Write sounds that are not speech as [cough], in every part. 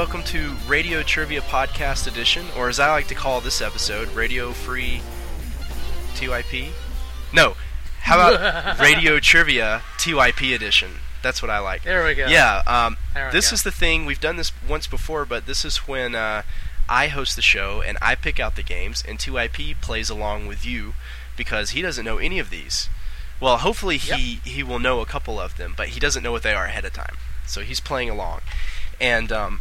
welcome to Radio Trivia Podcast Edition, or as I like to call this episode, Radio Free TYP. No, how about [laughs] Radio Trivia TYP Edition? That's what I like. There we go. Yeah, um, this go. is the thing. We've done this once before, but this is when uh, I host the show and I pick out the games, and 2IP plays along with you because he doesn't know any of these. Well, hopefully he he will know a couple of them, but he doesn't know what they are ahead of time. So he's playing along, and um,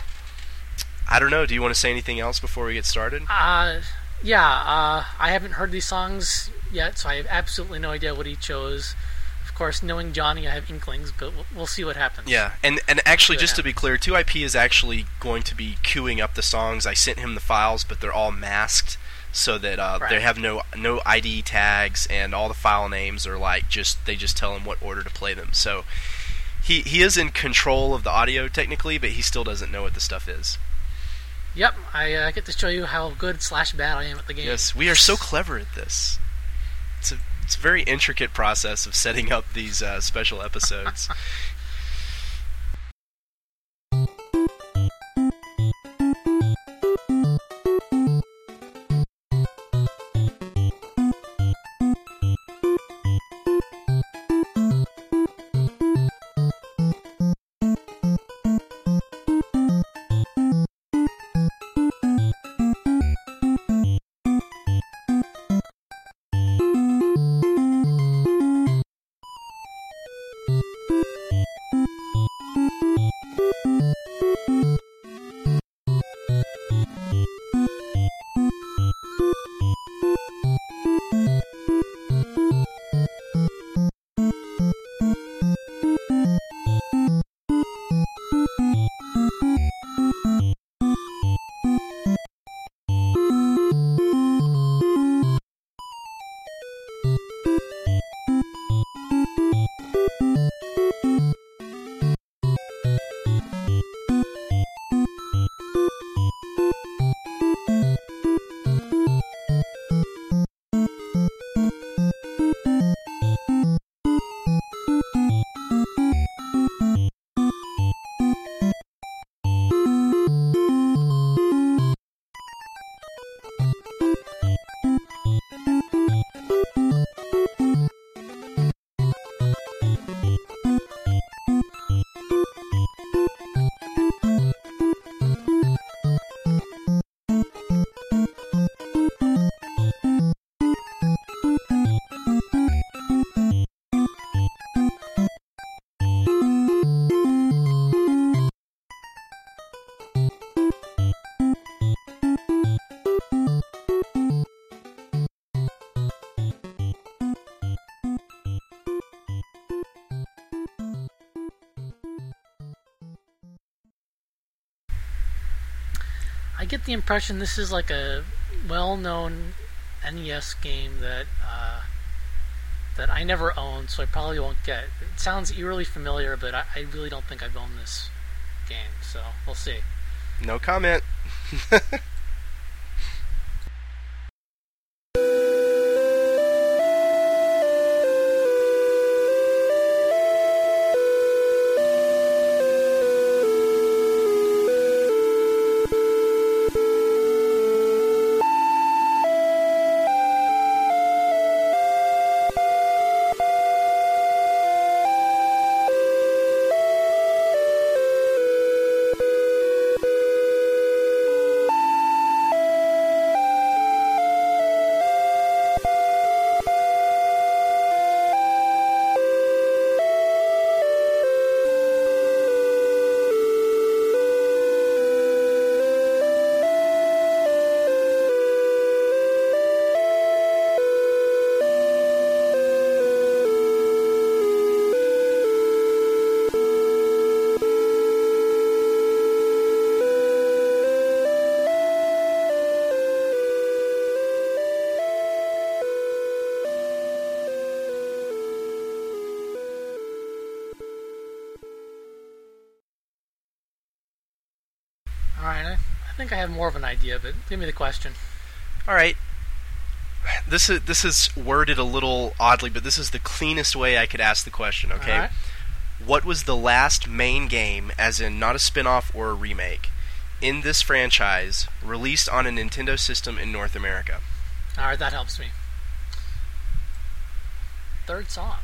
I don't know. Do you want to say anything else before we get started? Uh, yeah, uh, I haven't heard these songs yet, so I have absolutely no idea what he chose. Of course, knowing Johnny, I have inklings, but we'll, we'll see what happens. Yeah, and and actually, just to be clear, 2IP is actually going to be queuing up the songs. I sent him the files, but they're all masked so that uh, they have no no ID tags, and all the file names are like just they just tell him what order to play them. So he he is in control of the audio technically, but he still doesn't know what the stuff is. Yep, I uh, get to show you how good slash bad I am at the game. Yes, we are so clever at this. It's a it's a very intricate process of setting up these uh, special episodes. [laughs] get the impression this is like a well-known NES game that uh, that I never owned, so I probably won't get. It sounds eerily familiar, but I, I really don't think I've owned this game, so we'll see. no comment. [laughs] more of an idea, but give me the question. All right. This is this is worded a little oddly, but this is the cleanest way I could ask the question. Okay. Right. What was the last main game, as in not a spin-off or a remake, in this franchise released on a Nintendo system in North America. All right, that helps me. Third song.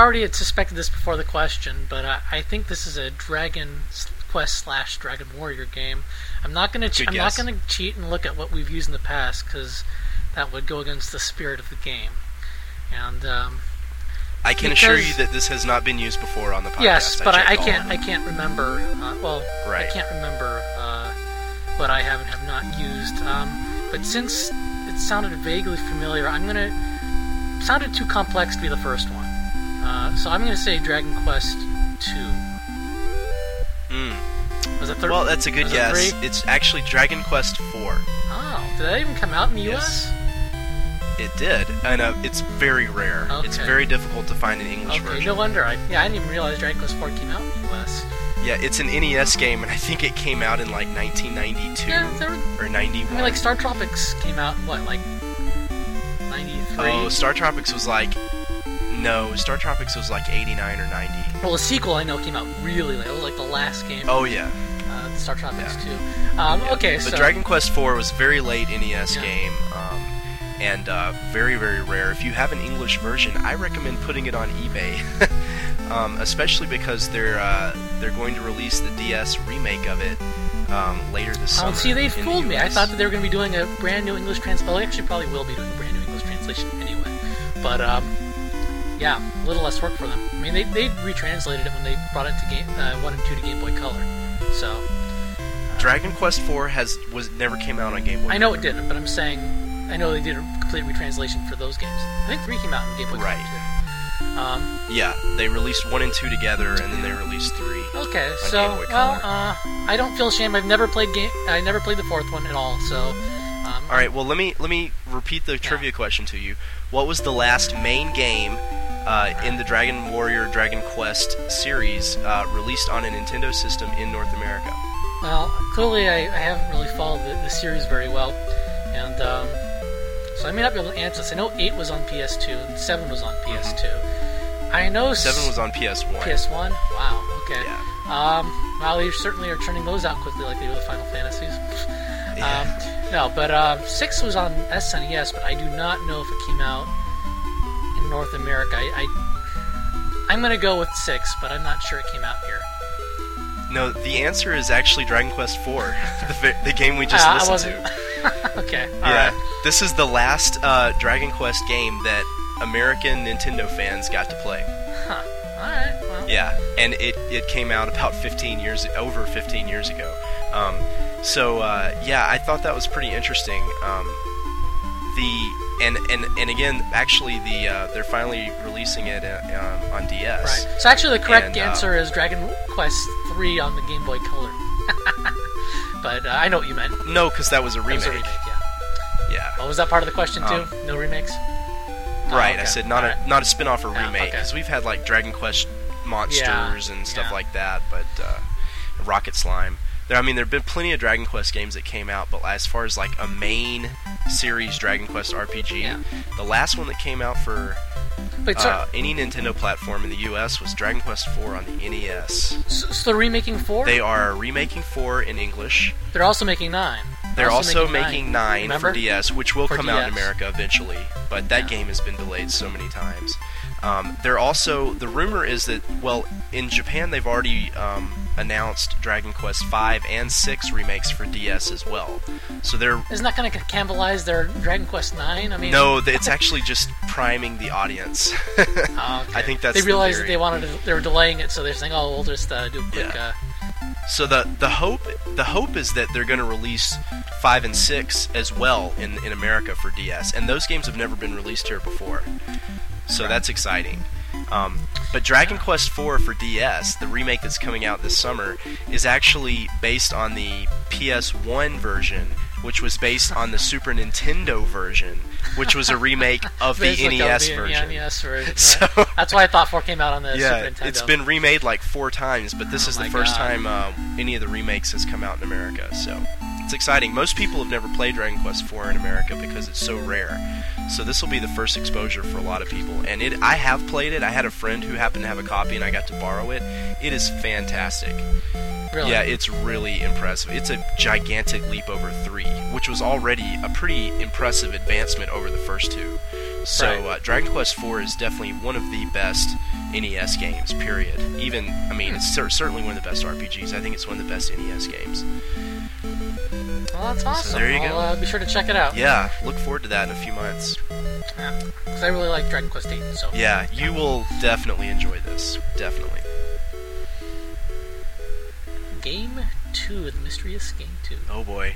Already had suspected this before the question, but I, I think this is a Dragon Quest slash Dragon Warrior game. I'm not gonna. Ch- Good I'm not gonna cheat and look at what we've used in the past because that would go against the spirit of the game. And um, I can assure you that this has not been used before on the podcast. yes, but I, I can't. I can't remember. Uh, well, Right. I can't remember uh, what I have and have not used. Um, but since it sounded vaguely familiar, I'm gonna. Sounded too complex to be the first one. Uh, so I'm gonna say Dragon Quest Two. Mm. Was it third? Well, that's a good it guess. three? It's actually Dragon Quest IV. Oh, did that even come out in the Yes. U.S.? It did, and uh, it's very rare. It's very difficult to find an English Okay, version. no wonder. I yeah, I didn't even realize Dragon Quest Four came out in the U.S. Yeah, it's an NES game, and I think it came out in like 1992 Yeah, were, or 91. I mean, like Star Tropics came out in what, like '93? oh, Star Tropics was like no, Star Tropics was like 89 or 90. well, the sequel I know came out really late. It was like the last game. Oh yeah. uh, Star Tropics Yeah. Two. Um, Yeah. Okay, But so Dragon Quest IV was a very late NES Yeah. game, um, and uh, very very rare. If you have an English version, I recommend putting it on eBay, [laughs] um, especially because they're uh, they're going to release the DS remake of it um, later this Oh, summer. see, they in the fooled me. I thought that they were going to be doing a brand new English translation. Well, they actually probably will be doing a brand new English translation anyway. But um, yeah, a little less work for them. I mean, they, they retranslated it when they brought it to game uh, one and two to Game Boy Color. So Dragon Quest IV has was never came out on Game Boy. I know it didn't, but I'm saying I know they did a complete retranslation for those games. I think three came out in Game Boy Right. Color too. Um, Yeah, they released one and two together, and then they released three. okay, On so Game Boy well, Color. uh, I don't feel ashamed. I've never played game. I never played the fourth one at all. So um, All right, well let me let me repeat the trivia question to you. What was the last main game uh, in the Dragon Warrior Dragon Quest series uh, released on a Nintendo system in North America? Well, clearly I, I haven't really followed the, the series very well, and um, so I may not be able to answer this. I know 8 was on PS2, and 7 was on PS2. I know Seven was on PS1. PS1? Wow, okay. Yeah. Um, well, they certainly are turning those out quickly like they do the Final Fantasies. [laughs] Yeah. Um, no, but uh, 6 was on SNES, but I do not know if it came out North America. I, I, I'm going to go with 6, but I'm not sure it came out here. No, the answer is actually Dragon Quest IV, [laughs] the, the game we just I listened to. [laughs] okay, Yeah, alright. this is the last uh, Dragon Quest game that American Nintendo fans got to play. Huh. Alright, well. Yeah, and it, it came out about 15 years over 15 years ago. Um, so uh, yeah, I thought that was pretty interesting. Um, the and, and and again, actually, the uh, they're finally releasing it uh, um, on DS. Right. So actually, the correct And, uh, answer is Dragon Quest III on the Game Boy Color. [laughs] but uh, I know what you meant. No, because that was a That remake. was a remake, yeah. Yeah. Oh, was that part of the question too? Um, no remakes? Oh, right. I said not a not a spin-off or Yeah, remake okay. because we've had like Dragon Quest monsters Yeah, and stuff yeah. like that. But uh, Rocket Slime. There, I mean, there have been plenty of Dragon Quest games that came out, but as far as like a main series Dragon Quest RPG, Yeah. the last one that came out for Wait, uh, any Nintendo platform in the U.S. was Dragon Quest IV on the NES. so, so they're remaking four. They are remaking four in English. They're also making nine. They're also making nine, Remember? for DS, which will For come out in America eventually. But that Yeah. game has been delayed so many times. Um, they're also the rumor is that well in Japan they've already um, announced Dragon Quest five and six remakes for DS as well. So they're Isn't that going to cannibalize their Dragon Quest Nine? I mean, no, it's actually just priming the audience. Oh, [laughs] okay. I think that's they the realized that they wanted to, they were delaying it, so they're saying, "Oh, we'll just uh, do a quick." Yeah. Uh, So the the hope the hope is that they're going to release five and six as well in in America for DS, and those games have never been released here before, so that's exciting. Um, but Dragon Quest IV for DS, the remake that's coming out this summer, is actually based on the PS1 version, which was based on the Super Nintendo version, which was a [laughs] remake of the like NES the- version. The NES version. [laughs] So- That's why I thought four came out on the yeah, Super Nintendo. it's been remade like four times, but this Oh is the first God. time uh, any of the remakes has come out in America. So it's exciting. Most people have never played Dragon Quest IV in America because it's so rare. So this will be the first exposure for a lot of people. And it, I have played it. I had a friend who happened to have a copy, and I got to borrow it. It is fantastic. really. Yeah, it's really impressive. It's a gigantic leap over three, which was already a pretty impressive advancement over the first two. So, Right. uh, Dragon Quest IV is definitely one of the best NES games. Period. Even, I mean, it's cer- certainly one of the best RPGs. I think it's one of the best NES games. Well, that's awesome. there you I'll go. Uh, be sure to check it out. Yeah, look forward to that in a few months. because I really like Dragon Quest Eight. So Yeah, you will definitely enjoy this. Definitely. Game Two, the Mysterious Game Two. Oh boy.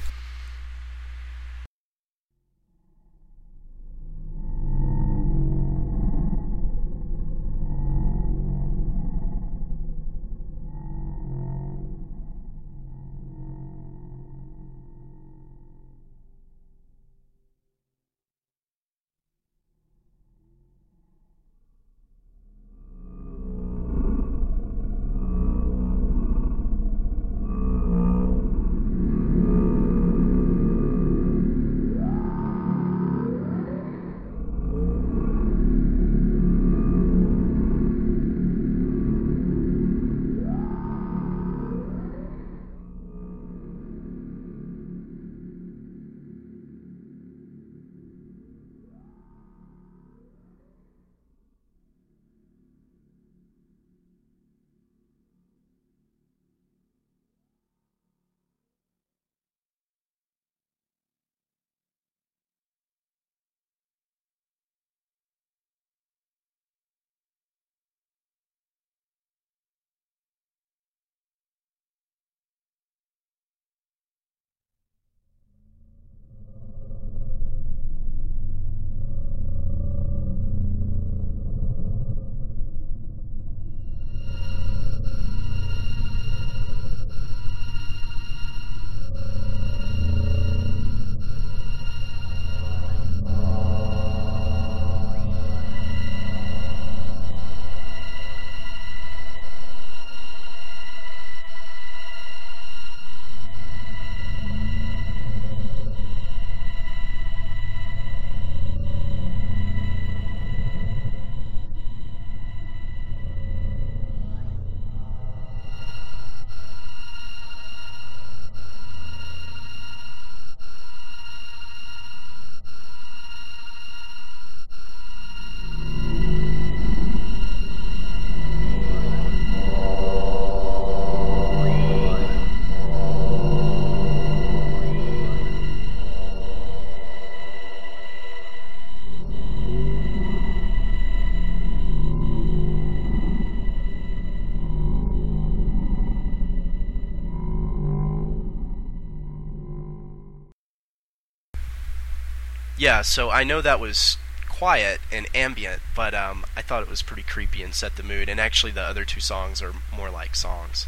So I know that was quiet and ambient, but um, I thought it was pretty creepy and set the mood. And actually, the other two songs are more like songs.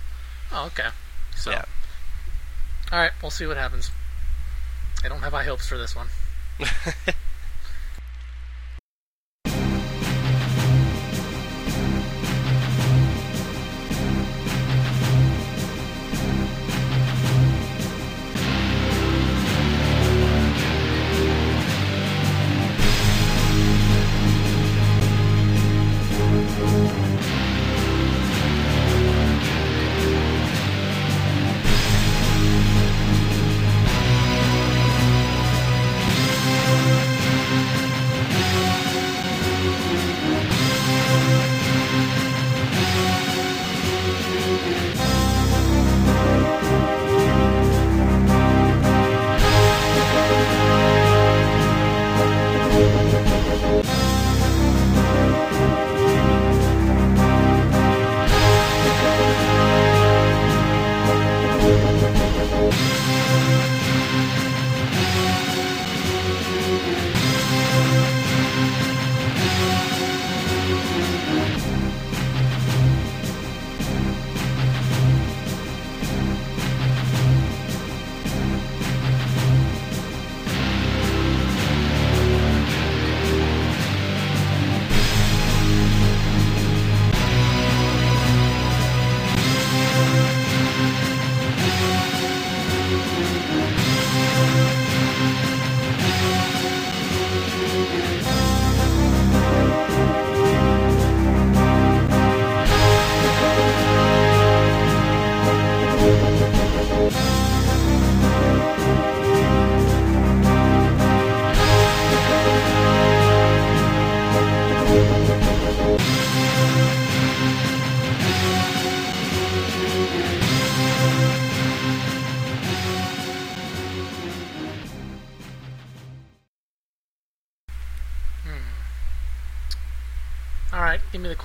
Oh, okay. So, Yeah. all right, we'll see what happens. I don't have high hopes for this one. [laughs]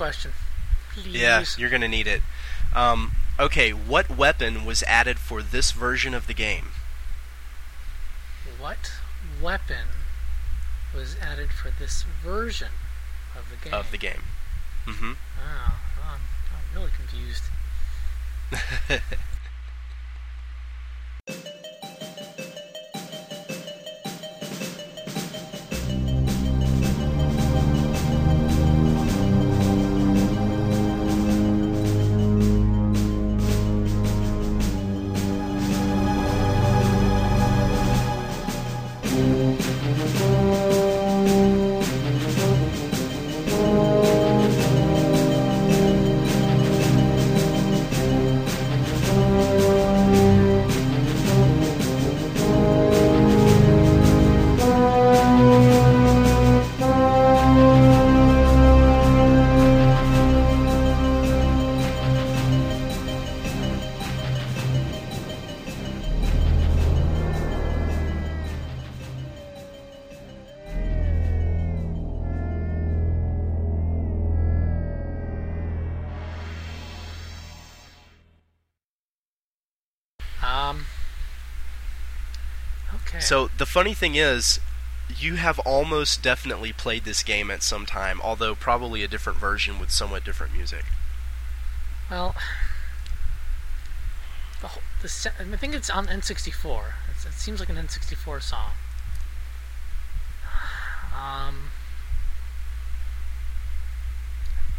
question. Please. Yeah, you're gonna need it. Um, okay, what weapon was added for this version of the game? What weapon was added for this version of the game? Of the game. Mm-hmm. Wow, I'm, I'm really confused. [laughs] funny thing is, you have almost definitely played this game at some time, although probably a different version with somewhat different music. Well, the, the I think it's on N64. It's, it seems like an N64 song. Um,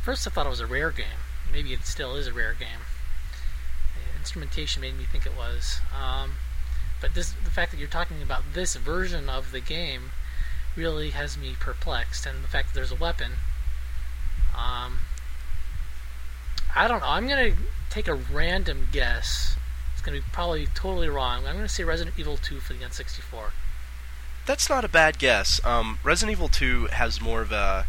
first, I thought it was a rare game. Maybe it still is a rare game. The instrumentation made me think it was. Um, but this, the fact that you're talking about this version of the game, really has me perplexed. And the fact that there's a weapon. Um, I don't know. I'm gonna take a random guess. It's gonna be probably totally wrong. I'm gonna say Resident Evil 2 for the N64. That's not a bad guess. Um, Resident Evil 2 has more of a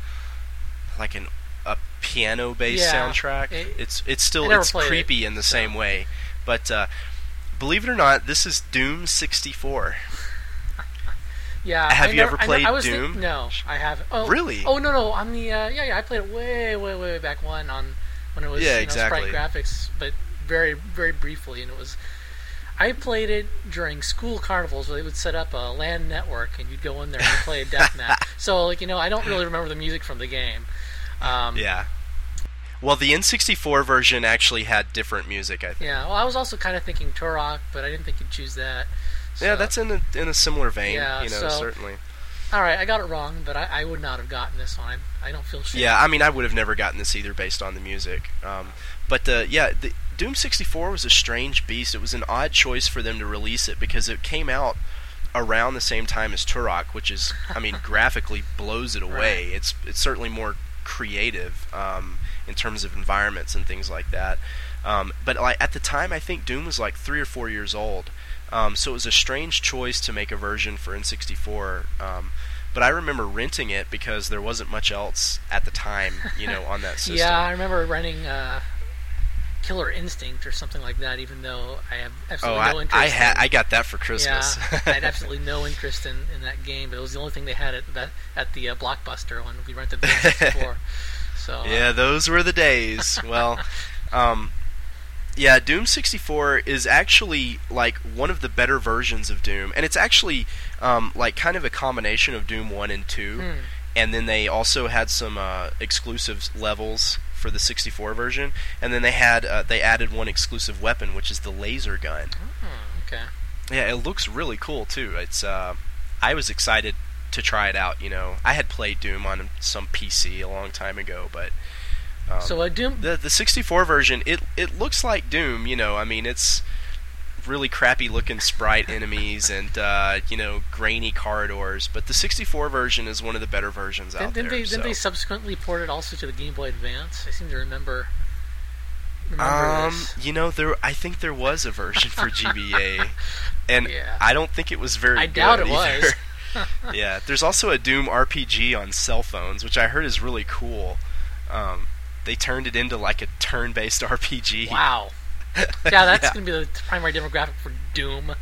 like an a piano-based Yeah, soundtrack. it- it's it's still it's played it, creepy in the so- same way, but uh, believe it or not, this is Doom 64. Yeah. Have I you never- ever I played I was Doom? Think, no, I haven't. Oh, Really? Oh no, no. On the uh, yeah, yeah. I played it way, way, way way back when on when it was Yeah, you know, exactly. sprite graphics, but very, very briefly, and it was. I played it during school carnivals where they would set up a LAN network and you'd go in there and play a deathmatch. [laughs] so, like, you know, I don't really remember the music from the game. Um, Yeah. Well, the N64 version actually had different music, I think. Yeah, well, I was also kind of thinking Turok, but I didn't think you'd choose that. Yeah, that's in a, in a similar vein, Yeah, you know, so- certainly. all right. I got it wrong, but I, I would not have gotten this one. I, I don't feel shame. Yeah, I mean, I would have never gotten this either based on the music. Um, but uh, yeah, the, Doom 64 was a strange beast. It was an odd choice for them to release it because it came out around the same time as Turok, which is, I mean, [laughs] graphically blows it away. Right. It's it's certainly more creative um, in terms of environments and things like that. Um, but like at the time, I think Doom was like three or four years old. Um, so it was a strange choice to make a version for N64. Um, but I remember renting it because there wasn't much else at the time, you know, on that [laughs] system. Yeah, I remember renting uh, Killer Instinct or something like that, even though I have Oh, absolutely I, no interest. I had in, I got that for Christmas. Yeah, I had absolutely no interest in, in that game, but it was the only thing they had at that at the uh, Blockbuster when we rented the [laughs] N64. So uh, yeah, those were the days. [laughs] well, um, yeah, Doom 64 is actually like one of the better versions of Doom, and it's actually um, like kind of a combination of Doom 1 and 2. hmm. and then they also had some uh, exclusive levels for the 64 version, and then they had uh, they added one exclusive weapon, which is the laser gun. Oh, okay. Yeah, it looks really cool too. It's uh, I was excited to try it out. You know, I had played Doom on some PC a long time ago, but um, so uh, Doom. the the 64 version it it looks like Doom. You know, I mean it's really crappy looking sprite enemies and uh, you know grainy corridors. But the 64 version is one of the better versions out Didn't there. they, so. didn't they subsequently port it also to the Game Boy Advance? I seem to remember. remember Um, this. you know, there. I think there was a version for [laughs] GBA, and Yeah. I don't think it was very. I doubt it was. Yeah, there's also a Doom RPG on cell phones, which I heard is really cool. Um, they turned it into like a turn-based [laughs] RPG. Wow. [laughs] Yeah, that's Yeah. going to be the primary demographic for Doom.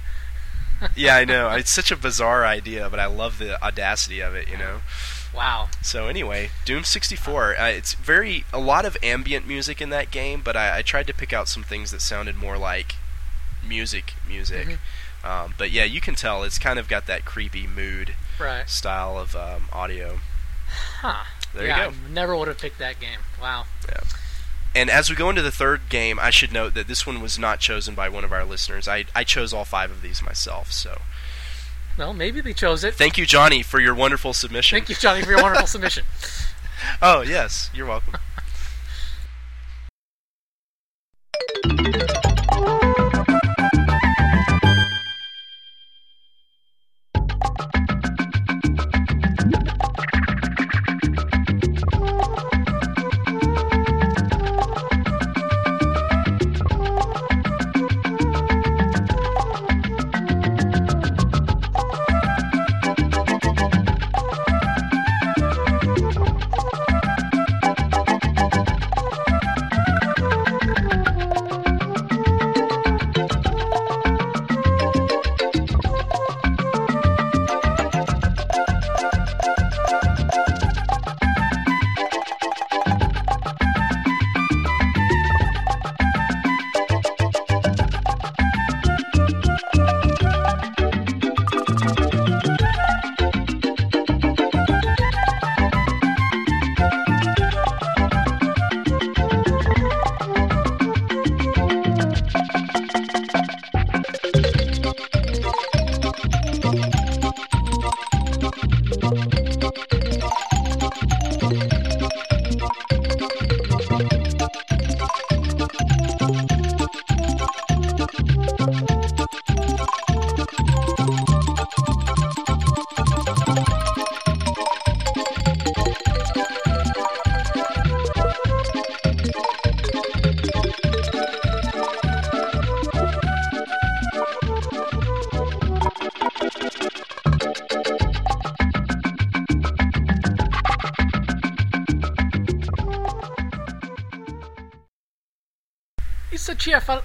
yeah, I know. It's such a bizarre idea, but I love the audacity of it. You know. Wow. So anyway, Doom 64. Uh, it's very a lot of ambient music in that game, but I, I tried to pick out some things that sounded more like music, music. Mm-hmm. Um, but yeah, you can tell it's kind of got that creepy mood Right. style of um, audio. Huh. There yeah, you go. I never would have picked that game. Wow. Yeah. And as we go into the third game, I should note that this one was not chosen by one of our listeners. I, I chose all five of these myself. So Well, maybe they chose it. thank you, Johnny, for your wonderful submission. Thank you, Johnny, for your wonderful [laughs] submission. Oh yes, you're welcome. [laughs]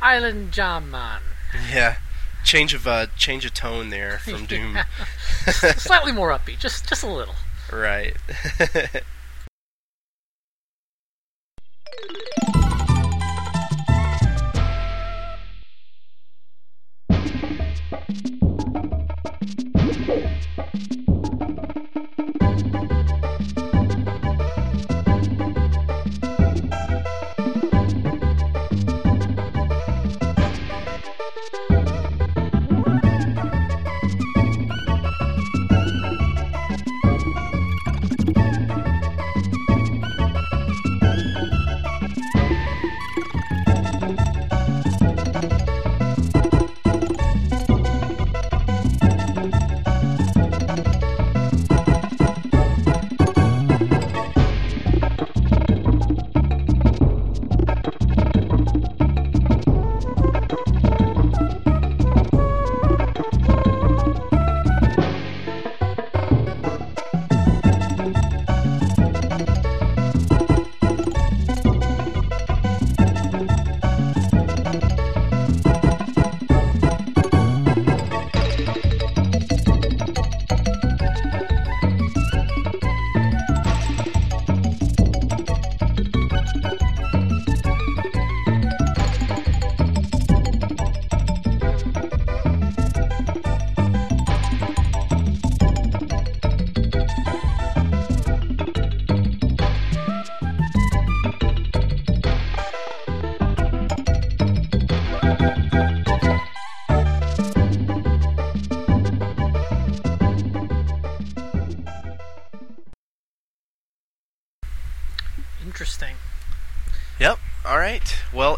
island jam, man. Yeah, change of uh, change of tone there from [laughs] Doom. [laughs] Slightly more upbeat, just just a little. right. [laughs]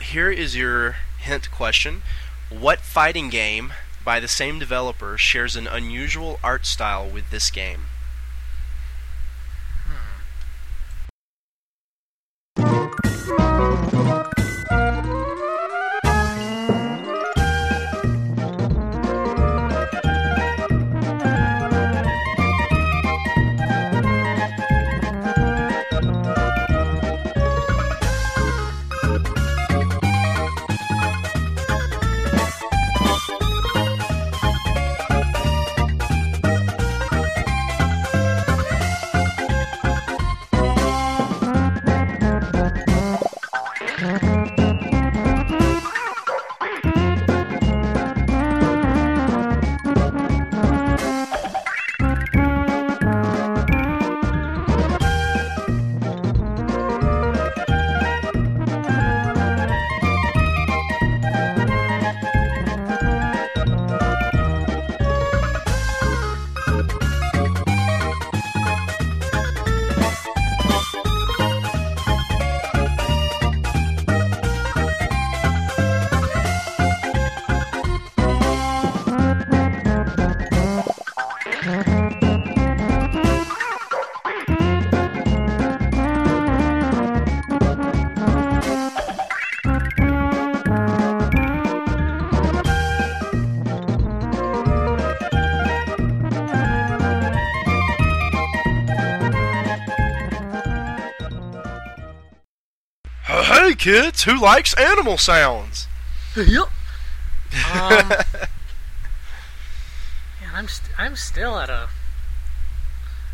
here is your hint question. What fighting game by the same developer shares an unusual art style with this game? Kids, who likes animal sounds? yep. [laughs] Um, man, I'm st- I'm still at a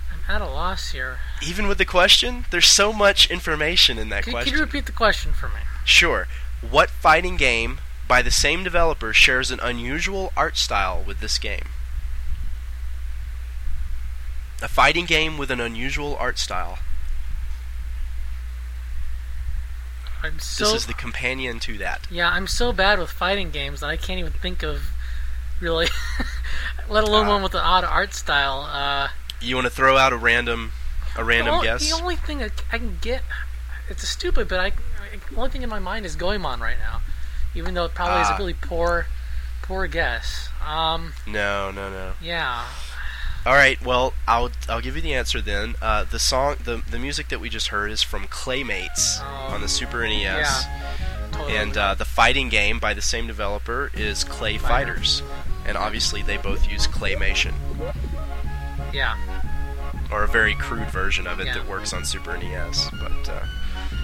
I'm at a loss here. Even with the question, there's so much information in that question. can you repeat the question for me? Sure. What fighting game by the same developer shares an unusual art style with this game? A fighting game with an unusual art style. I'm so this is the companion to that. yeah. I'm so bad with fighting games that I can't even think of really, [laughs] let alone Ah. one with an odd art style. Uh, You want to throw out a random a random the, only, guess? the only thing I, I can get, it's a stupid, but I, I the only thing in my mind is Goemon right now, even though it probably is Ah. a really poor, poor guess. Um, No, no, no. yeah. All right. Well, I'll I'll give you the answer then. Uh, the song, the the music that we just heard is from Claymates Oh, on the Super NES, yeah. Totally. and uh, the fighting game by the same developer is Clay Fighter. Fighters, and obviously they both use claymation yeah. or a very crude version of it Yeah. that works on Super NES, but. Uh,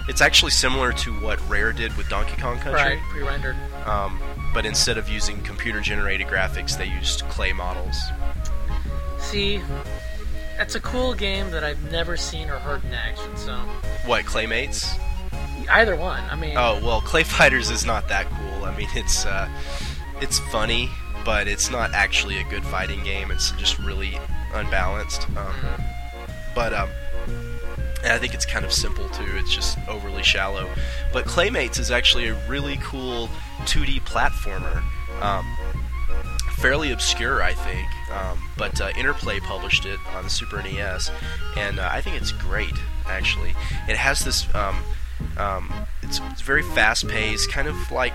it's actually similar to what Rare did with Donkey Kong Country, Right. Pre-rendered. um, but instead of using computer-generated graphics, they used clay models. See, that's a cool game that I've never seen or heard in action. So What Claymates? either one. I mean, Oh well, Clay Fighters is not that cool. I mean, it's uh, it's funny, but it's not actually a good fighting game. It's just really unbalanced. Um, but um, and I think it's kind of simple too. It's just overly shallow. But Claymates is actually a really cool 2D platformer. Um, fairly obscure, I think. Um, but uh, Interplay published it on the Super NES, and uh, I think it's great. Actually, it has this. Um, um, it's, it's very fast paced, kind of like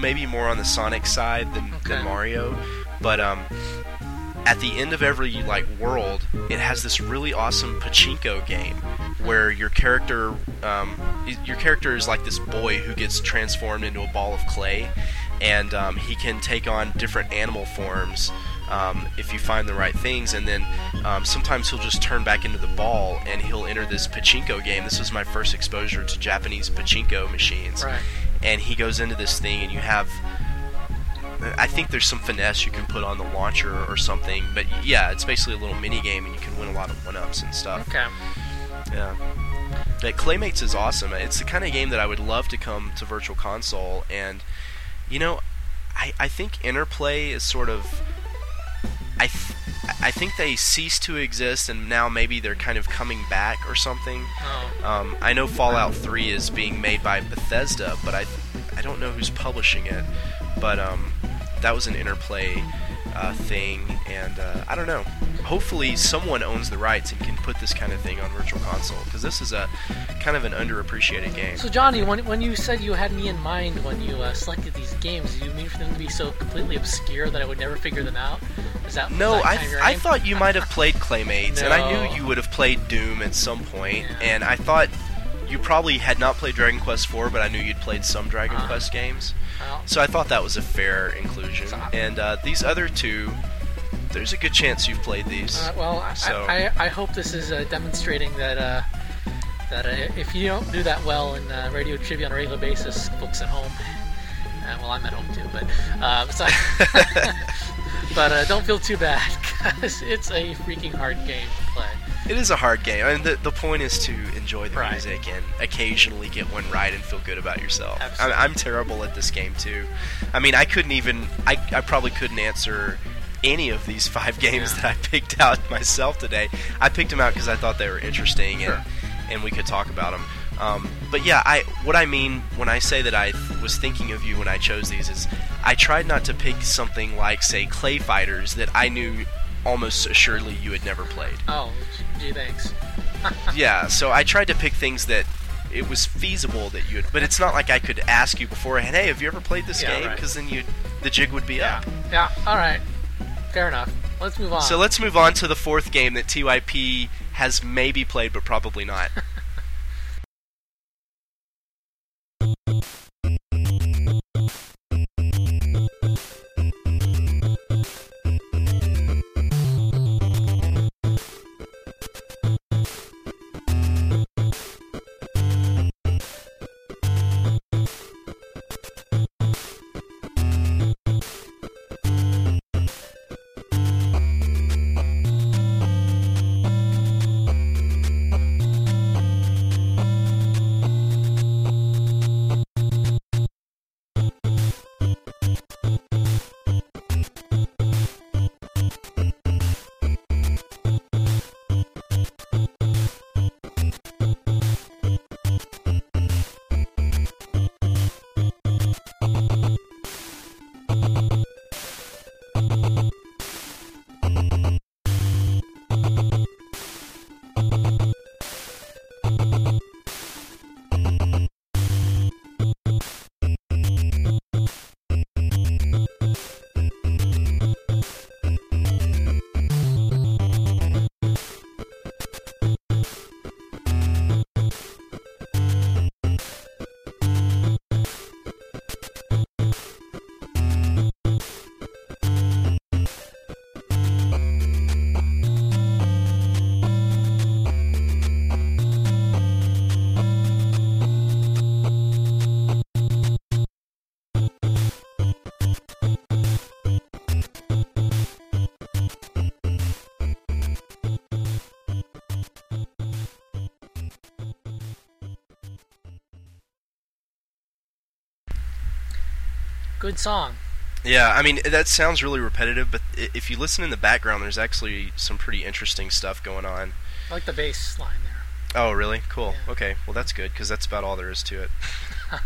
maybe more on the Sonic side than, Okay. than Mario. But um, at the end of every like world, it has this really awesome pachinko game where your character, um, your character is like this boy who gets transformed into a ball of clay, and um, he can take on different animal forms um, if you find the right things. And then um, sometimes he'll just turn back into the ball and he'll enter this pachinko game. This was my first exposure to Japanese pachinko machines. Right. And he goes into this thing, and you have I think there's some finesse you can put on the launcher or something, but yeah, it's basically a little mini game, and you can win a lot of one-ups and stuff. Okay. Yeah. But Claymates is awesome. It's the kind of game that I would love to come to Virtual Console, and you know, I I think Interplay is sort of I th- I think they ceased to exist, and now maybe they're kind of coming back or something. Oh. Um, I know Fallout 3 is being made by Bethesda, but I I don't know who's publishing it. But um, that was an interplay uh, thing, and uh, I don't know. Hopefully, someone owns the rights and can put this kind of thing on Virtual Console because this is a kind of an underappreciated game. So Johnny, when, when you said you had me in mind when you uh, selected these games, do you mean for them to be so completely obscure that I would never figure them out? Is that no? that I I thought you might have played Claymates, and I knew you would have played Doom at some point, Yeah. and I thought you probably had not played Dragon Quest IV, but I knew you'd played some Dragon Uh-huh. Quest games. Well, So I thought that was a fair inclusion. And uh, these other two, there's a good chance you've played these. Uh, well, I, So- I, I hope this is uh, demonstrating that uh, that uh, if you don't do that well in uh, radio trivia on a regular basis, folks at home, uh, well, I'm at home too, but uh, [laughs] so, [laughs] but uh, don't feel too bad because it's a freaking hard game to play. It is a hard game, and the, the point is to enjoy the Right. music and occasionally get one right and feel good about yourself. I'm, I'm terrible at this game too. I mean, I couldn't even. I, I probably couldn't answer any of these five [laughs] games Yeah. that I picked out [laughs] myself today. I picked them out because I thought they were interesting Sure. and and we could talk about them. Um, but yeah, I what I mean when I say that I th- was thinking of you when I chose these is I tried not to pick something like say Clay Fighters that I knew almost assuredly you had never played. Oh, gee, thanks. [laughs] yeah, so I tried to pick things that it was feasible that you would, but it's not like I could ask you beforehand, hey, have you ever played this Yeah, game? right. Because then you the jig would be Yeah, up. yeah. All right, fair enough. Let's move on. So let's move on to the fourth game that TYP has maybe played, but probably not. [laughs] Good song. Yeah, I mean that sounds really repetitive, but if you listen in the background, there's actually some pretty interesting stuff going on. I like the bass line there. Oh, really? Cool. Yeah. Okay, well that's good because that's about all there is to it. [laughs]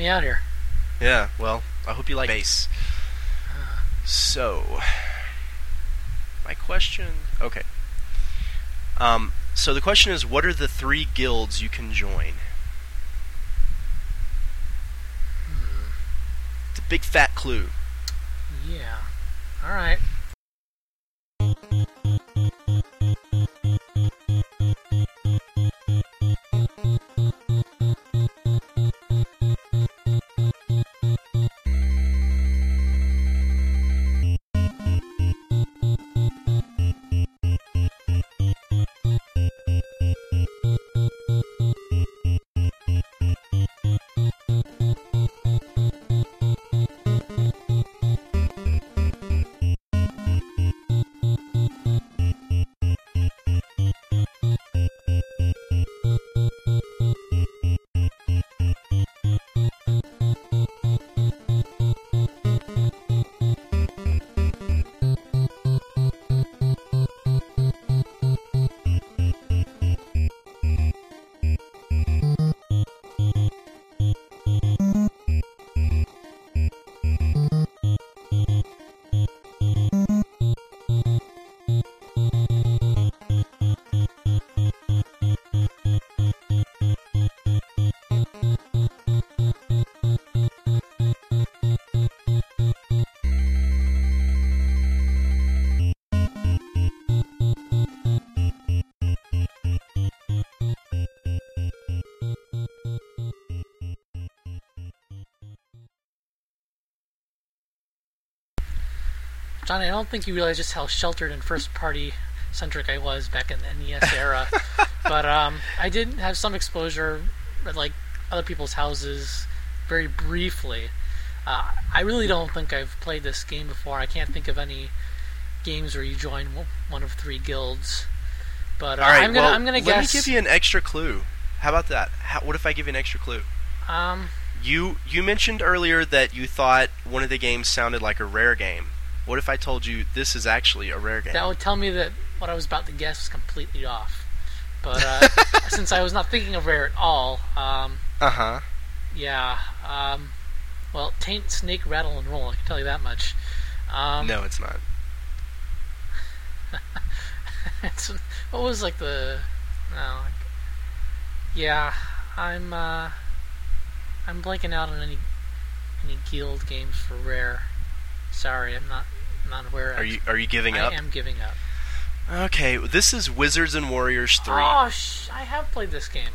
me out here. Yeah, well, I hope you like bass. So, my question. Okay. Um, so the question is, what are the three guilds you can join? Hmm. It's a big fat clue. Yeah. All right. Johnny, I don't think you realize just how sheltered and first party centric I was back in the NES [laughs] era. but um, I did have some exposure at like other people's houses very briefly. Uh, I really don't think I've played this game before. I can't think of any games where you join one of three guilds. But uh, All right, I'm gonna well, I'm gonna let guess. me give you an extra clue. How about that? How, what if I give you an extra clue? um, You you mentioned earlier that you thought one of the games sounded like a rare game. What if I told you this is actually a rare game? that would tell me that what I was about to guess was completely off. But uh, [laughs] since I was not thinking of rare at all, um, Uh huh. yeah. Um, well, taint, snake, rattle, and roll. I can tell you that much. Um, no, it's not. [laughs] it's, what was like the no like, yeah i'm uh i'm blanking out on any any guild games for rare sorry i'm not aware Are you are you giving I up? I am giving up Okay, this is Wizards and Warriors three. oh sh- i have played this game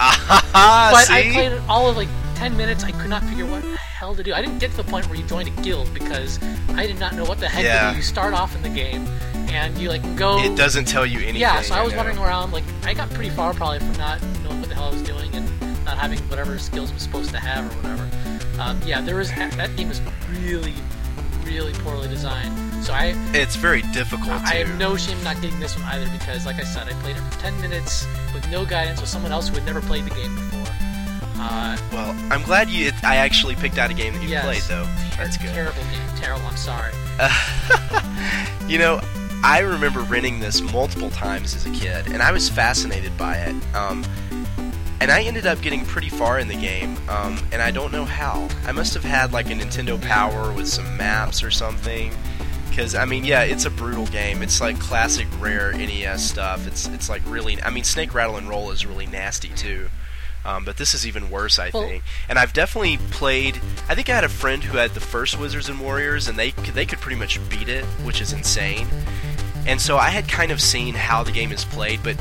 Ah, but see? i played it all of like 10 minutes i could not figure what the hell to do i didn't get to the point where you joined a guild because i did not know what the heck Yeah. to do you start off in the game and you like go It doesn't tell you anything. Yeah, so I was wandering around. Like I got pretty far probably from not knowing what the hell I was doing and not having whatever skills I'm supposed to have or whatever. Um, yeah, there was that game was really, really poorly designed. So I It's very difficult. I to- have no shame not getting this one either because, like I said, I played it for 10 minutes with no guidance with someone else who had never played the game before. Uh, Well, I'm glad you. I actually picked out a game that you Yes. played, though. That's good. terrible game, terrible. I'm sorry. [laughs] You know, I remember renting this multiple times as a kid, and I was fascinated by it. Um, and I ended up getting pretty far in the game, um, and I don't know how. I must have had like a Nintendo Power with some maps or something. Because I mean, yeah, it's a brutal game. It's like classic rare NES stuff. It's it's like really. I mean, Snake Rattle and Roll is really nasty too. Um, but this is even worse, I think. And I've definitely played. I think I had a friend who had the first Wizards and Warriors, and they they could pretty much beat it, which is insane. And so I had kind of seen how the game is played, but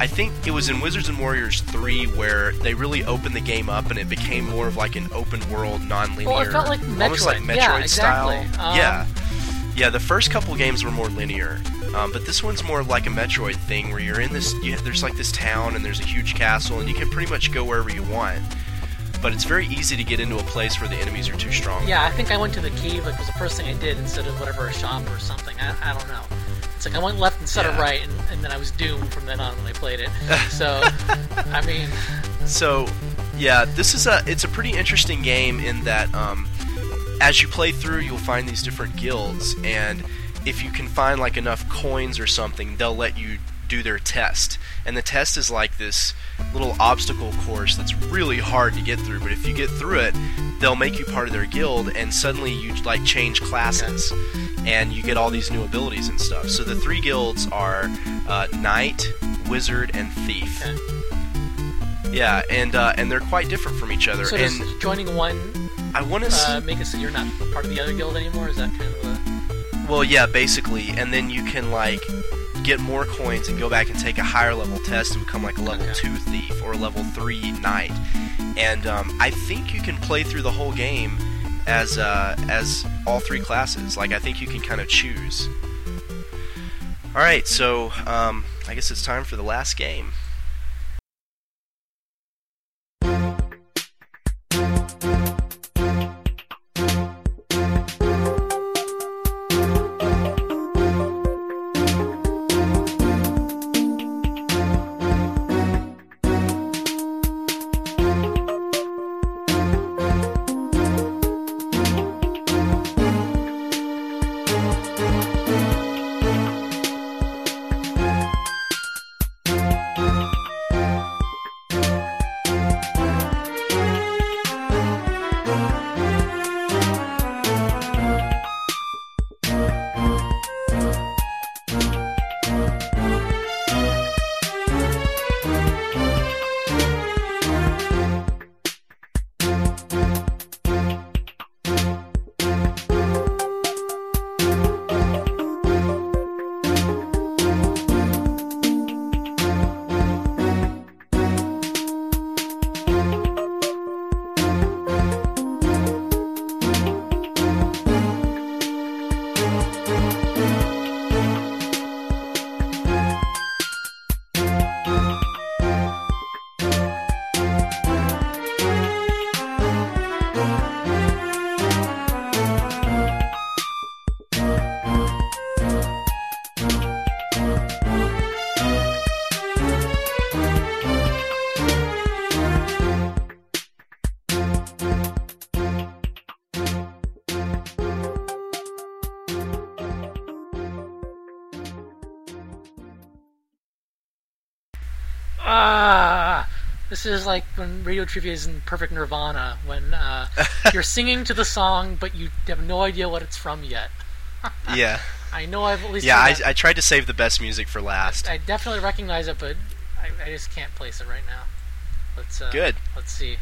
I think it was in Wizards and Warriors 3 where they really opened the game up and it became more of like an open world, non-linear, Well, it felt like almost like Metroid. Metroid Yeah, style. Um, yeah, yeah. The first couple games were more linear, um, but this one's more like a Metroid thing where you're in this. You, there's like this town and there's a huge castle and you can pretty much go wherever you want. But it's very easy to get into a place where the enemies are too strong. Yeah, I think I went to the cave like was the first thing I did instead of whatever a shop or something. I, I don't know. It's like I went left instead of right, and, and then I was doomed from then on when I played it. [laughs] So, I mean, So, yeah, this is a it's a pretty interesting game in that um, as you play through, you'll find these different guilds, and if you can find like enough coins or something, they'll let you do their test. And the test is like this little obstacle course that's really hard to get through. But if you get through it, they'll make you part of their guild, and suddenly you like change classes, and you get all these new abilities and stuff. So the three guilds are uh, knight, wizard, and thief. Okay. Yeah, and uh, and they're quite different from each other. So and does joining one I want to uh, make it so you're not part of the other guild anymore? Is that kind of a Well, yeah, basically, and then you can like get more coins and go back and take a higher level test and become like a level Okay. two thief or a level three knight. And um, I think you can play through the whole game as uh, as all three classes. Like I think you can kind of choose. All right, so um, I guess it's time for the last game. When radio trivia is in perfect nirvana when uh, you're singing to the song but you have no idea what it's from yet. [laughs] yeah, I know I've at least yeah. I. I tried to save the best music for last. I definitely recognize it, but I, I just can't place it right now. Let's uh, Good. Let's see.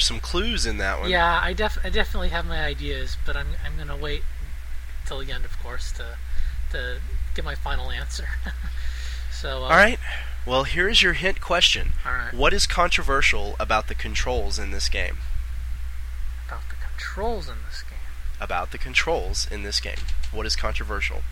Were some clues in that one. Yeah, I def I definitely have my ideas, but I'm I'm gonna wait till the end, of course, to to get my final answer. [laughs] so uh, All right. Well, here is your hint question. all right. What is controversial about the controls in this game? About the controls in this game. about the controls in this game? What is controversial?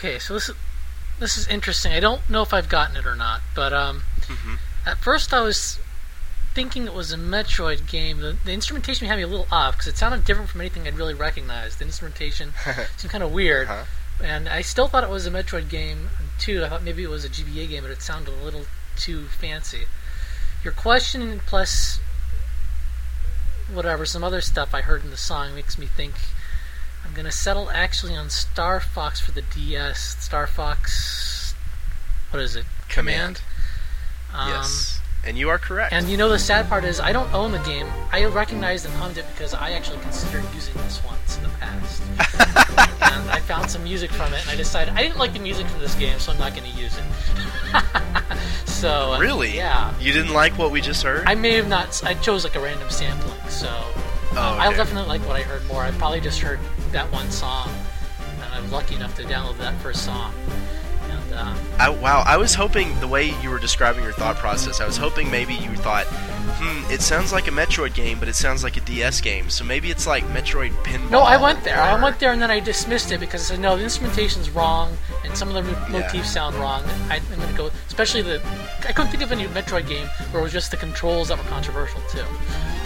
Okay, so this is this is interesting. I don't know if I've gotten it or not, but um, hmm at first I was thinking it was a Metroid game. The, the instrumentation had me a little off because it sounded different from anything I'd really recognized. The instrumentation [laughs] seemed kind of weird, Uh-huh. and I still thought it was a Metroid game too. I thought maybe it was a GBA game, but it sounded a little too fancy. Your question plus whatever some other stuff I heard in the song makes me think I'm gonna settle actually on Star Fox for the DS. Star Fox, what is it? Command. Um, yes. And you are correct. And you know the sad part is I don't own the game. I recognized and owned it because I actually considered using this once in the past. [laughs] and I found some music from it, and I decided I didn't like the music from this game, so I'm not going to use it. [laughs] so really? yeah. You didn't like what we just heard? I may have not. I chose like a random sampling, so Oh, um, I definitely like what I heard more. I probably just heard that one song, and I was lucky enough to download that first song. And um, I, wow, I was hoping the way you were describing your thought process, I was hoping maybe you thought, hmm, it sounds like a Metroid game, but it sounds like a DS game, so maybe it's like Metroid Pinball. No, I went there. I went there and then I dismissed it because I said, no, the instrumentation's wrong and some of the Yeah. motifs sound wrong. I, I'm going to go, especially the. I couldn't think of any Metroid game where it was just the controls that were controversial too.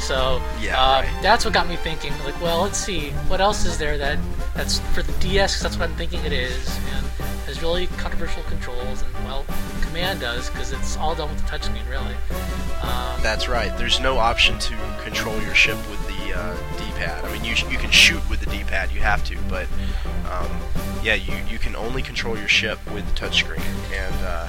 So Yeah, uh, right. that's what got me thinking. Like, well, let's see what else is there that that's for the DS. that's what I'm thinking it is, and has really controversial controls. And well, Command does because it's all done with the touchscreen, really. Um, That's right. There's no option to control your ship with the uh, D-pad. I mean, you, you can shoot with the D-pad, you have to, but um, yeah, you, you can only control your ship with the touchscreen, and uh,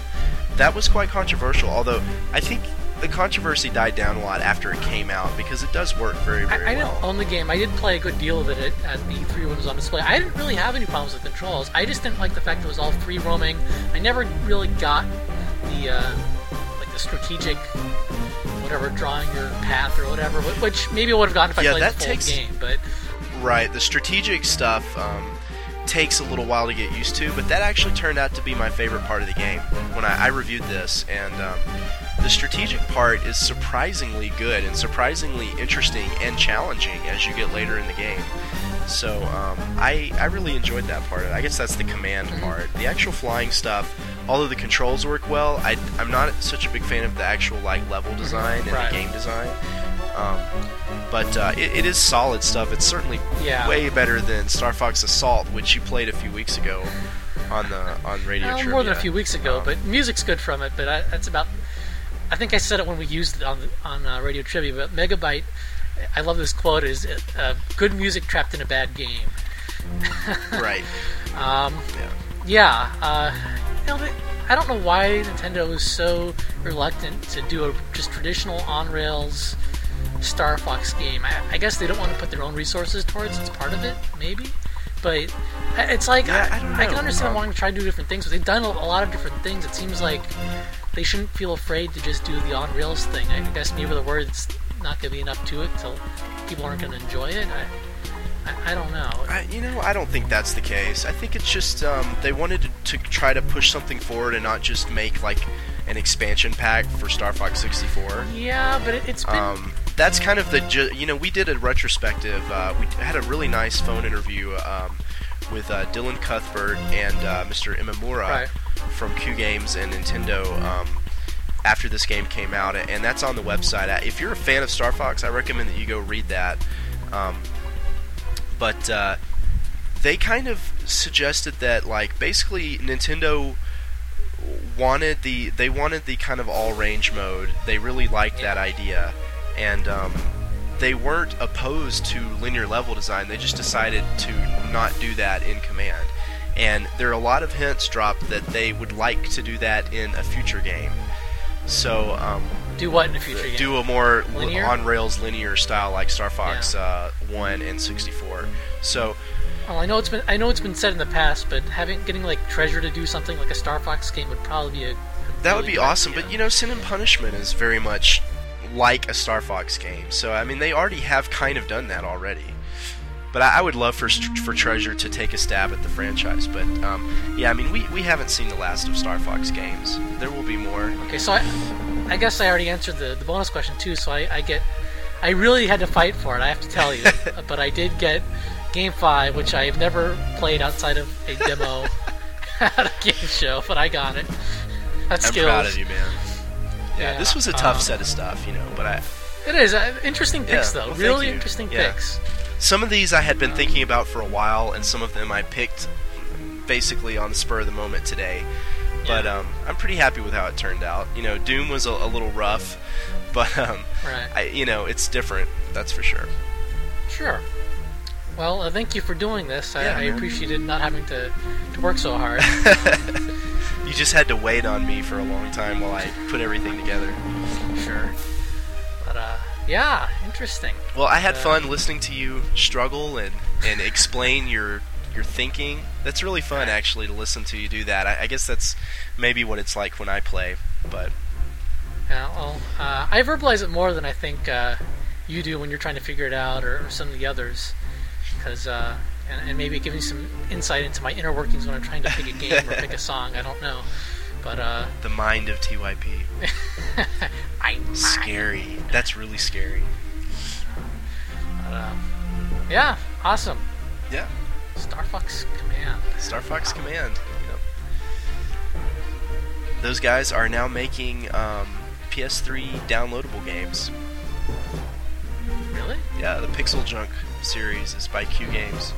that was quite controversial. Although I think the controversy died down a lot after it came out because it does work very very I, I well. don't own the game. I did play a good deal of it at, at the E3 when it was on display. I didn't really have any problems with controls. I just didn't like the fact that it was all free roaming. I never really got the uh, like the strategic whatever drawing your path or whatever, which maybe I would have gotten if I Yeah, played that the full takes- game. But Right, the strategic stuff um, takes a little while to get used to, but that actually turned out to be my favorite part of the game when I, I reviewed this. And um, the strategic part is surprisingly good and surprisingly interesting and challenging as you get later in the game. So um, I, I really enjoyed that part. I guess that's the command Mhm. part. The actual flying stuff, although the controls work well, I, I'm not such a big fan of the actual like level design and Right. the game design. Um, but uh, it, it is solid stuff. It's certainly yeah, way better than Star Fox Assault, which you played a few weeks ago on the on Radio Uh, Trivia. more than a few weeks ago. Um, but music's good from it. But I, that's about. I think I said it when we used it on the, on uh, Radio Trivia. But Megabyte, I love this quote: "Is uh, good music trapped in a bad game." [laughs] right. Um, Yeah. yeah, uh, know, I don't know why Nintendo is so reluctant to do a just traditional on rails Star Fox game. I, I guess they don't want to put their own resources towards. It's part of it, maybe. But it's like Yeah, I, I don't I can understand Um, wanting to try to do different things, but they've done a, a lot of different things. It seems like they shouldn't feel afraid to just do the on rails thing. I guess maybe the word's not going to be enough to it, so people aren't going to enjoy it. I, I, I don't know. I, you know, I don't think that's the case. I think it's just um, they wanted to, to try to push something forward and not just make like an expansion pack for Star Fox 64. Yeah, but it, it's been. Um, that's kind of the ju- you know we did a retrospective. Uh, we had a really nice phone interview um, with uh, Dylan Cuthbert and uh, Mr. Imamura Right. from Q Games and Nintendo um, after this game came out, and that's on the website. If you're a fan of Star Fox, I recommend that you go read that. Um, but uh, they kind of suggested that like basically Nintendo wanted the they wanted the kind of all range mode. They really liked that idea, and um, they weren't opposed to linear level design. They just decided to not do that in Command. And there are a lot of hints dropped that they would like to do that in a future game. So um, do what in the future? do a more Linear? on rails linear style like Star Fox uh, One and 64. So Well, I know it's been I know it's been said in the past, but having getting like Treasure to do something like a Star Fox game would probably be a. a That would really be awesome, idea. but you know, Sin and Punishment is very much like a Star Fox game. So I mean, they already have kind of done that already. But I, I would love for for Treasure to take a stab at the franchise. But um, yeah, I mean, we, we haven't seen the last of Star Fox games. There will be more. Okay, so I, I guess I already answered the, the bonus question too. So I, I get, I really had to fight for it. I have to tell you, [laughs] but I did get Game Five, which I've never played outside of a demo [laughs] at a game show, but I got it. That's I'm skills. proud of you, man. Yeah, Yeah, this was a tough um, set of stuff, you know. But I, It is uh, interesting picks Yeah, though. well, really interesting Yeah. picks. Some of these I had been thinking about for a while, and some of them I picked basically on the spur of the moment today. But Yeah. um, I'm pretty happy with how it turned out. You know, Doom was a, a little rough, [laughs] but um, Right. I, you know, it's different. That's for sure. Sure. Well, uh, thank you for doing this. I, Yeah, I appreciated not having to, to work so hard. [laughs] You just had to wait on me for a long time while I put everything together. sure. But uh, yeah, interesting. Well, I had Uh, fun listening to you struggle and, and explain your your thinking. That's really fun, actually, to listen to you do that. I, I guess that's maybe what it's like when I play. But Yeah, well, uh, I verbalize it more than I think uh, you do when you're trying to figure it out, or, or some of the others, because uh, and, and maybe giving some insight into my inner workings when I'm trying to pick a game or pick a [laughs] song. I don't know, but uh, the mind of TYP, [laughs] [laughs] I scary. That's really scary. Uh, yeah, awesome. Yeah. Star Fox Command. Star Fox Command. Yep. Those guys are now making um, PS3 downloadable games. Really? Yeah, the Pixel Junk series is by Q Games.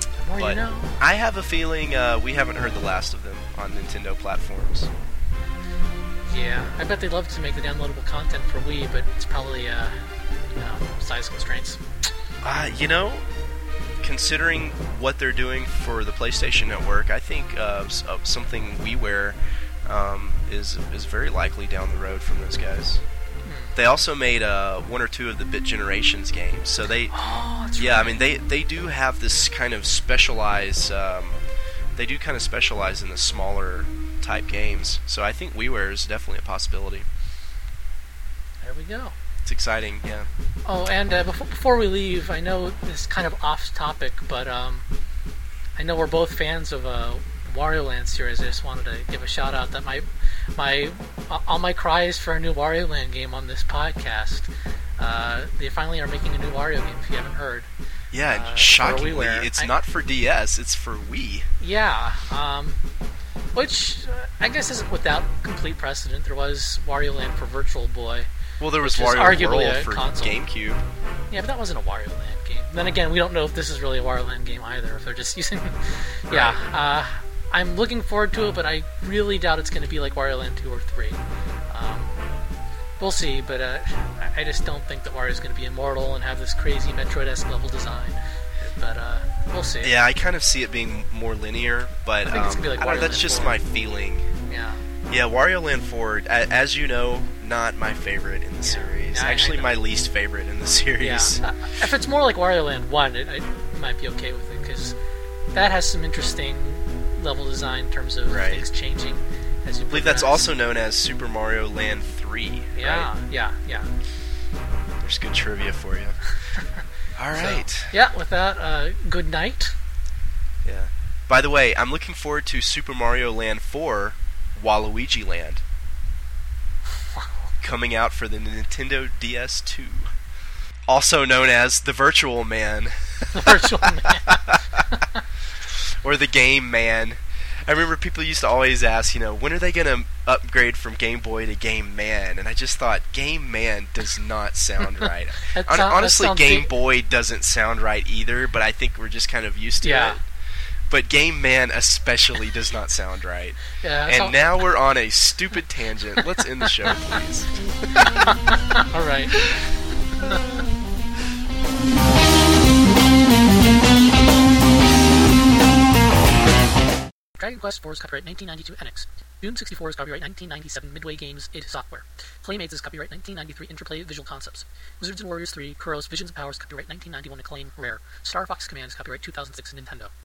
The more But you know. I have a feeling uh, we haven't heard the last of them on Nintendo platforms. Yeah, I bet they'd love to make the downloadable content for Wii, but it's probably uh, you know, size constraints. Uh, you know, considering what they're doing for the PlayStation Network, I think uh, uh, something WiiWare um, is is very likely down the road from those guys. They also made uh, one or two of the Bit Generations games, so they Oh, yeah, right. I mean they they do have this kind of specialized. Um, they do kind of specialize in the smaller type games, so I think WiiWare is definitely a possibility. There we go. It's exciting, yeah. Oh, and uh, before, before we leave, I know this is kind of off topic, but um, I know we're both fans of uh, Wario Land series. I just wanted to give a shout out that my my all my cries for a new Wario Land game on this podcast. Uh, they finally are making a new Wario game. If you haven't heard, Yeah, Uh, shockingly, it's I- not for DS; it's for Wii. yeah, um, which uh, I guess isn't without complete precedent. There was Wario Land for Virtual Boy. Well, there was Wario arguably World a for console. GameCube. Yeah, but that wasn't a Wario Land game. Then again, we don't know if this is really a Wario Land game either. If they're just [laughs] using, yeah. Uh, I'm looking forward to it, but I really doubt it's going to be like Wario Land two or three. Um, we'll see, but uh, I- just don't think that Wario's going to be immortal and have this crazy Metroid-esque level design. But uh, we'll see. Yeah, I kind of see it being more linear, but I think it's um, gonna be like that's just 4. my feeling. Yeah. Yeah, Wario Land 4, as you know, not my favorite in the series. Yeah, I- I Actually, my least favorite in the [laughs] Yeah. series. Uh, if it's more like Wario Land one, it, I might be okay with it because that has some interesting level design in terms of Right. things changing as you I believe that's also known as Super Mario Land 3. Yeah, right? yeah, yeah. There's good trivia for you. [laughs] All right. So, yeah, with that, uh, good night. Yeah. By the way, I'm looking forward to Super Mario Land 4 Waluigi Land. [laughs] Coming out for the Nintendo DS2. Also known as the Virtual Man. The Virtual Man. [laughs] or the Game Man. I remember people used to always ask, you know, when are they going to upgrade from Game Boy to Game Man? And I just thought, Game Man does not sound [laughs] right. That Hon- honestly, Game da- Boy doesn't sound right either, but I think we're just kind of used to Yeah. it. But Game Man especially does not sound right. Yeah, And now we're on a stupid tangent. Let's end the show, please. [laughs] All right. [laughs] Dragon Quest IV is copyright 1992 Enix. Doom 64 is copyright 1997 Midway Games id Software. Claymates is copyright 1993 Interplay Visual Concepts. Wizards and Warriors 3, Kuros Visions of Powers copyright 1991 Acclaim Rare. Star Fox Command is copyright 2006 Nintendo.